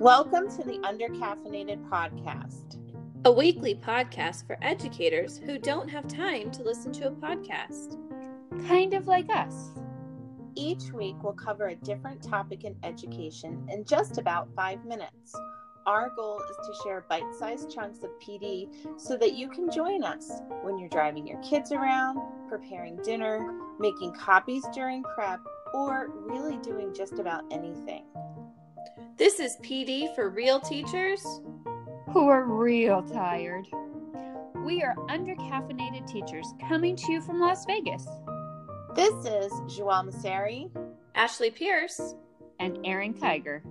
Welcome to the Undercaffeinated Podcast, a weekly podcast for educators who don't have time to listen to a podcast. Kind of like us. Each week, we'll cover a different topic in education in just about five minutes. Our goal is to share bite sized chunks of PD so that you can join us when you're driving your kids around, preparing dinner, making copies during prep, or really doing just about anything. This is PD for real teachers who are real tired. We are undercaffeinated teachers coming to you from Las Vegas. This is Joelle Masseri, Ashley Pierce, and Erin Kiger.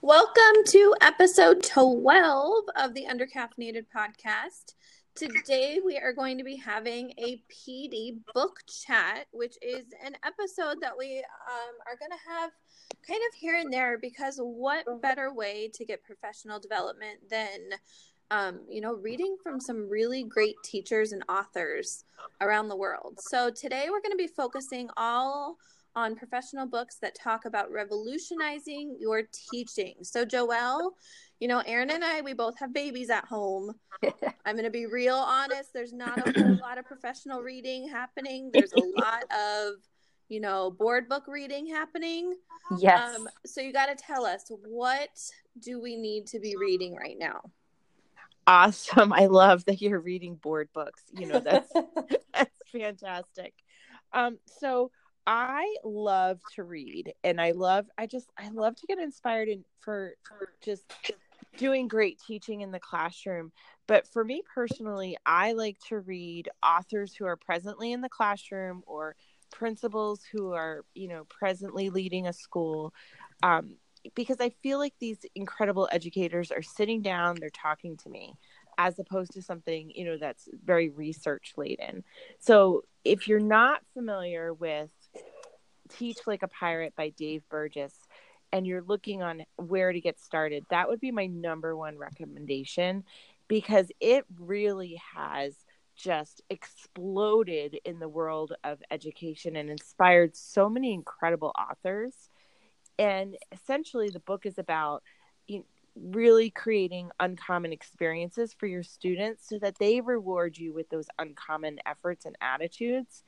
Welcome to episode 12 of the Undercaffeinated podcast. Today, we are going to be having a PD book chat, which is an episode that we um, are going to have kind of here and there because what better way to get professional development than um, you know, reading from some really great teachers and authors around the world. So today we're going to be focusing all on professional books that talk about revolutionizing your teaching. So, Joelle, you know, Erin and I, we both have babies at home. I'm going to be real honest. There's not a whole lot of professional reading happening. There's a lot of, you know, board book reading happening. Yes. Um, so you got to tell us what do we need to be reading right now? Awesome. I love that you're reading board books. You know, that's that's fantastic. Um, so I love to read and I love I just I love to get inspired in for for just doing great teaching in the classroom. But for me personally, I like to read authors who are presently in the classroom or principals who are, you know, presently leading a school. Um, because I feel like these incredible educators are sitting down, they're talking to me as opposed to something, you know, that's very research laden. So if you're not familiar with Teach Like a Pirate by Dave Burgess and you're looking on where to get started, that would be my number one recommendation because it really has just exploded in the world of education and inspired so many incredible authors. And essentially, the book is about really creating uncommon experiences for your students so that they reward you with those uncommon efforts and attitudes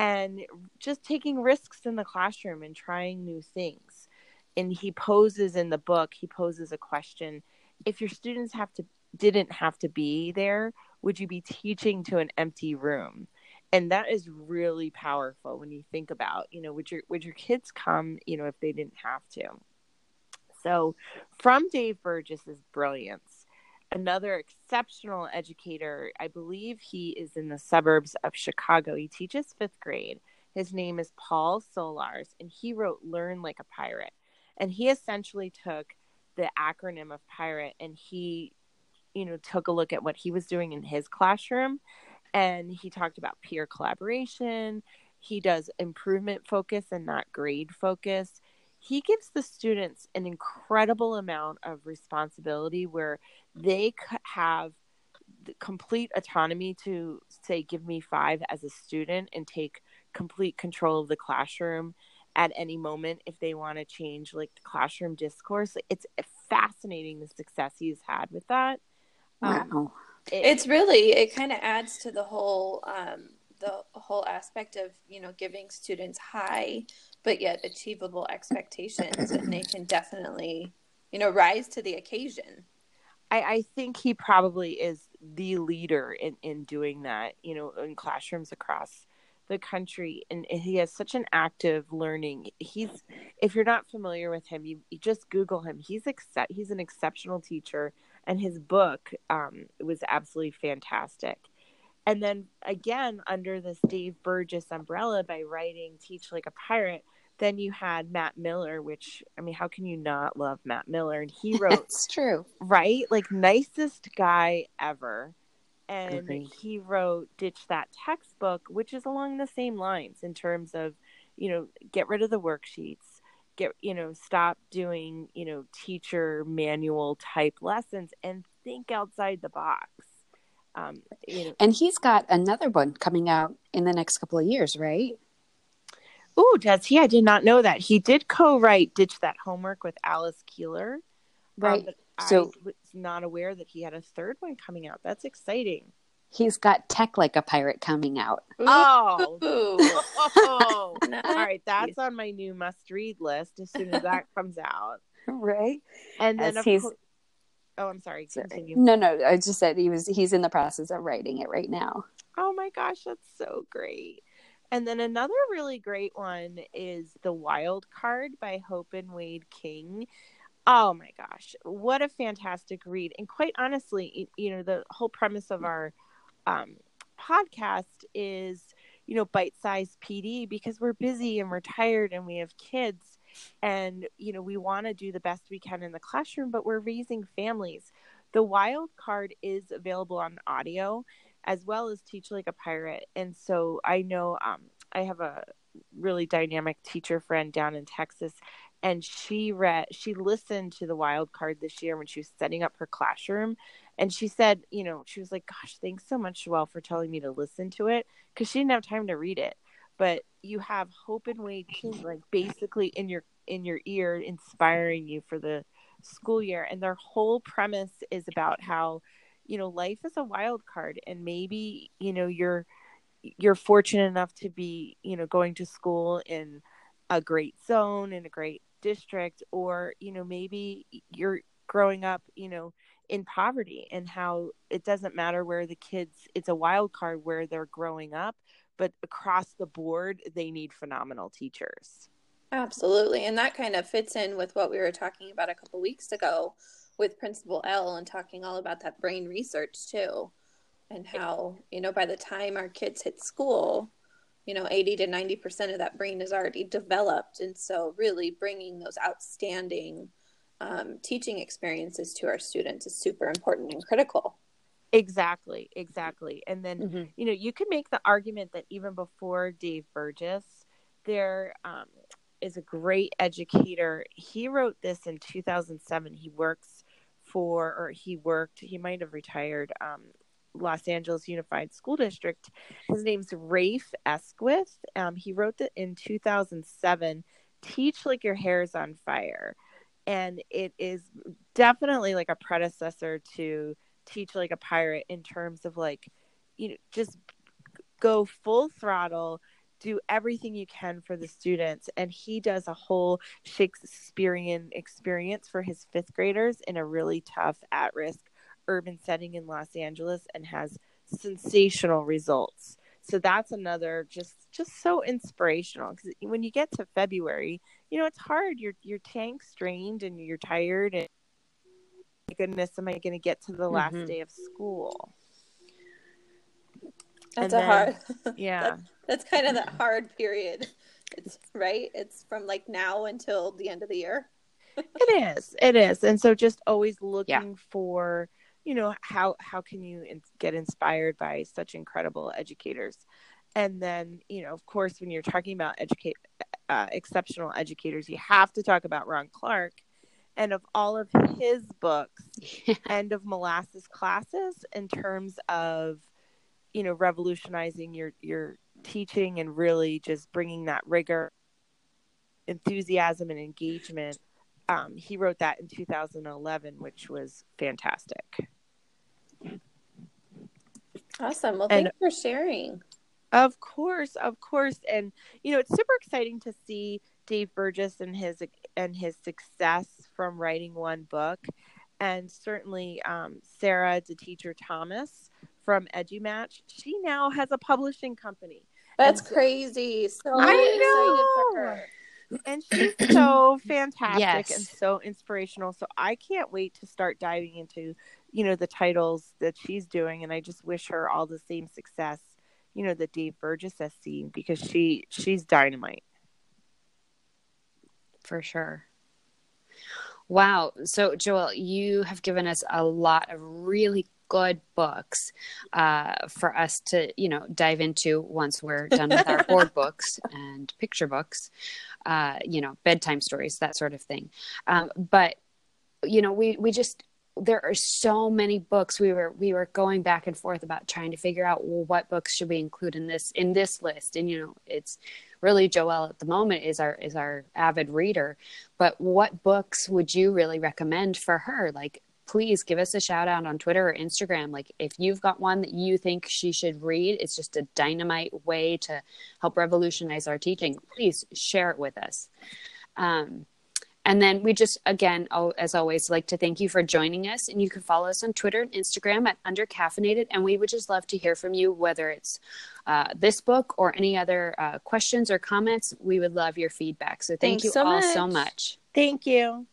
and just taking risks in the classroom and trying new things. And he poses in the book, he poses a question if your students have to didn't have to be there, would you be teaching to an empty room? And that is really powerful when you think about, you know, would your would your kids come, you know, if they didn't have to? So, from Dave Burgess's brilliance, another exceptional educator, I believe he is in the suburbs of Chicago. He teaches fifth grade. His name is Paul Solarz, and he wrote Learn Like a Pirate. And he essentially took the acronym of pirate and he you know took a look at what he was doing in his classroom and he talked about peer collaboration he does improvement focus and not grade focus he gives the students an incredible amount of responsibility where they have complete autonomy to say give me 5 as a student and take complete control of the classroom at any moment if they want to change like the classroom discourse it's fascinating the success he's had with that Wow. Um, it, it's really it kind of adds to the whole um, the whole aspect of you know giving students high but yet achievable expectations and they can definitely you know rise to the occasion. I, I think he probably is the leader in, in doing that you know in classrooms across the country and he has such an active learning. He's if you're not familiar with him you, you just google him. He's ex- he's an exceptional teacher and his book um, was absolutely fantastic. And then again, under this Dave Burgess umbrella, by writing Teach Like a Pirate, then you had Matt Miller, which I mean, how can you not love Matt Miller? And he wrote, "It's true, right? Like nicest guy ever." Oh, and he wrote "Ditch That Textbook," which is along the same lines in terms of, you know, get rid of the worksheets, get you know stop doing you know teacher manual type lessons and think outside the box um, you know. and he's got another one coming out in the next couple of years right Oh, does he? I did not know that. He did co-write "Ditch That Homework" with Alice Keeler, um, Right. but So- I was not aware that he had a third one coming out. That's exciting. He's got Tech Like a Pirate coming out. Oh, Ooh. oh. Nice. all right. That's on my new must-read list as soon as that comes out. Right. And then, As of he's- course, oh, I'm sorry. Continue. No, no, I just said he was he's in the process of writing it right now. Oh my gosh, that's so great. And then another really great one is The Wild Card by Hope and Wade King. Oh my gosh, what a fantastic read. And quite honestly, you know, the whole premise of our um, podcast is, you know, bite sized PD because we're busy and we're tired and we have kids. And, you know, we want to do the best we can in the classroom, but we're raising families. The Wild Card is available on audio as well as Teach Like a Pirate. And so I know um, I have a really dynamic teacher friend down in Texas, and she read, she listened to the Wild Card this year when she was setting up her classroom, and she said, you know, she was like, "Gosh, thanks so much, Joelle, for telling me to listen to it," because she didn't have time to read it. But you have Hope and Wade King, like basically in your in your ear, inspiring you for the school year, and their whole premise is about how you know life is a wild card. And maybe you know you're you're fortunate enough to be you know going to school in a great zone in a great district or you know maybe you're growing up you know in poverty and how it doesn't matter where the kids it's a wild card where they're growing up but across the board they need phenomenal teachers Absolutely. And that kind of fits in with what we were talking about a couple weeks ago with Principal L and talking all about that brain research too. And how, you know, by the time our kids hit school, you know, 80 to 90% of that brain is already developed. And so, really bringing those outstanding um, teaching experiences to our students is super important and critical. Exactly exactly and then Mm-hmm. you know, you can make the argument that even before Dave Burgess, there um, is a great educator. He wrote this in 2007. He works for, or he worked, he might have retired, um, Los Angeles Unified School District. His name's Rafe Esquith. Um, he wrote that in 2007 Teach Like Your Hair's on Fire. And it is definitely like a predecessor to Teach Like a Pirate in terms of like, you know, just go full throttle, do everything you can for the students. And he does a whole Shakespearean experience for his fifth graders in a really tough, at risk urban setting in Los Angeles and has sensational results. So that's another just just so inspirational because when you get to February, you know it's hard. Your your tank's strained and you're tired and goodness, am I going to get to the last Mhm. day of school? That's And a then- hard, Yeah. that's kind of that hard period. It's right. It's from like now until the end of the year. It is. It is. And so just always looking for, you know, how how can you in- get inspired by such incredible educators? And then, you know, of course, when you're talking about educate uh, exceptional educators, you have to talk about Ron Clark and of all of his books, and of molasses classes in terms of, you know, revolutionizing your your teaching and really just bringing that rigor, enthusiasm, and engagement um, he wrote that in 2011, which was fantastic. Awesome. Well, And- thanks for sharing. Of course, of course, and you know it's super exciting to see Dave Burgess and his and his success from writing one book, and certainly um, Sarah, the teacher Thomas from EduMatch. She now has a publishing company, That's so- crazy. So I excited for know. her. and she's so fantastic Yes. and so inspirational so i can't wait to start diving into you know the titles that she's doing and i just wish her all the same success you know that dave burgess has seen because she she's dynamite for sure. Wow. So, Joel, you have given us a lot of really good books uh, for us to, you know, dive into once we're done with our board books and picture books, uh, you know, bedtime stories, that sort of thing. Um, but, you know, we, we just, there are so many books we were we were going back and forth about trying to figure out well what books should we include in this in this list and you know it's really Joelle at the moment is our is our avid reader. But what books would you really recommend for her? Like please give us a shout out on Twitter or Instagram. Like if you've got one that you think she should read, it's just a dynamite way to help revolutionize our teaching. Please share it with us. Um, and then we just, again, as always, like to thank you for joining us. And you can follow us on Twitter and Instagram at Undercaffeinated. And we would just love to hear from you, whether it's uh, this book or any other uh, questions or comments. We would love your feedback. So thank Thanks you so all so much. much. Thank you.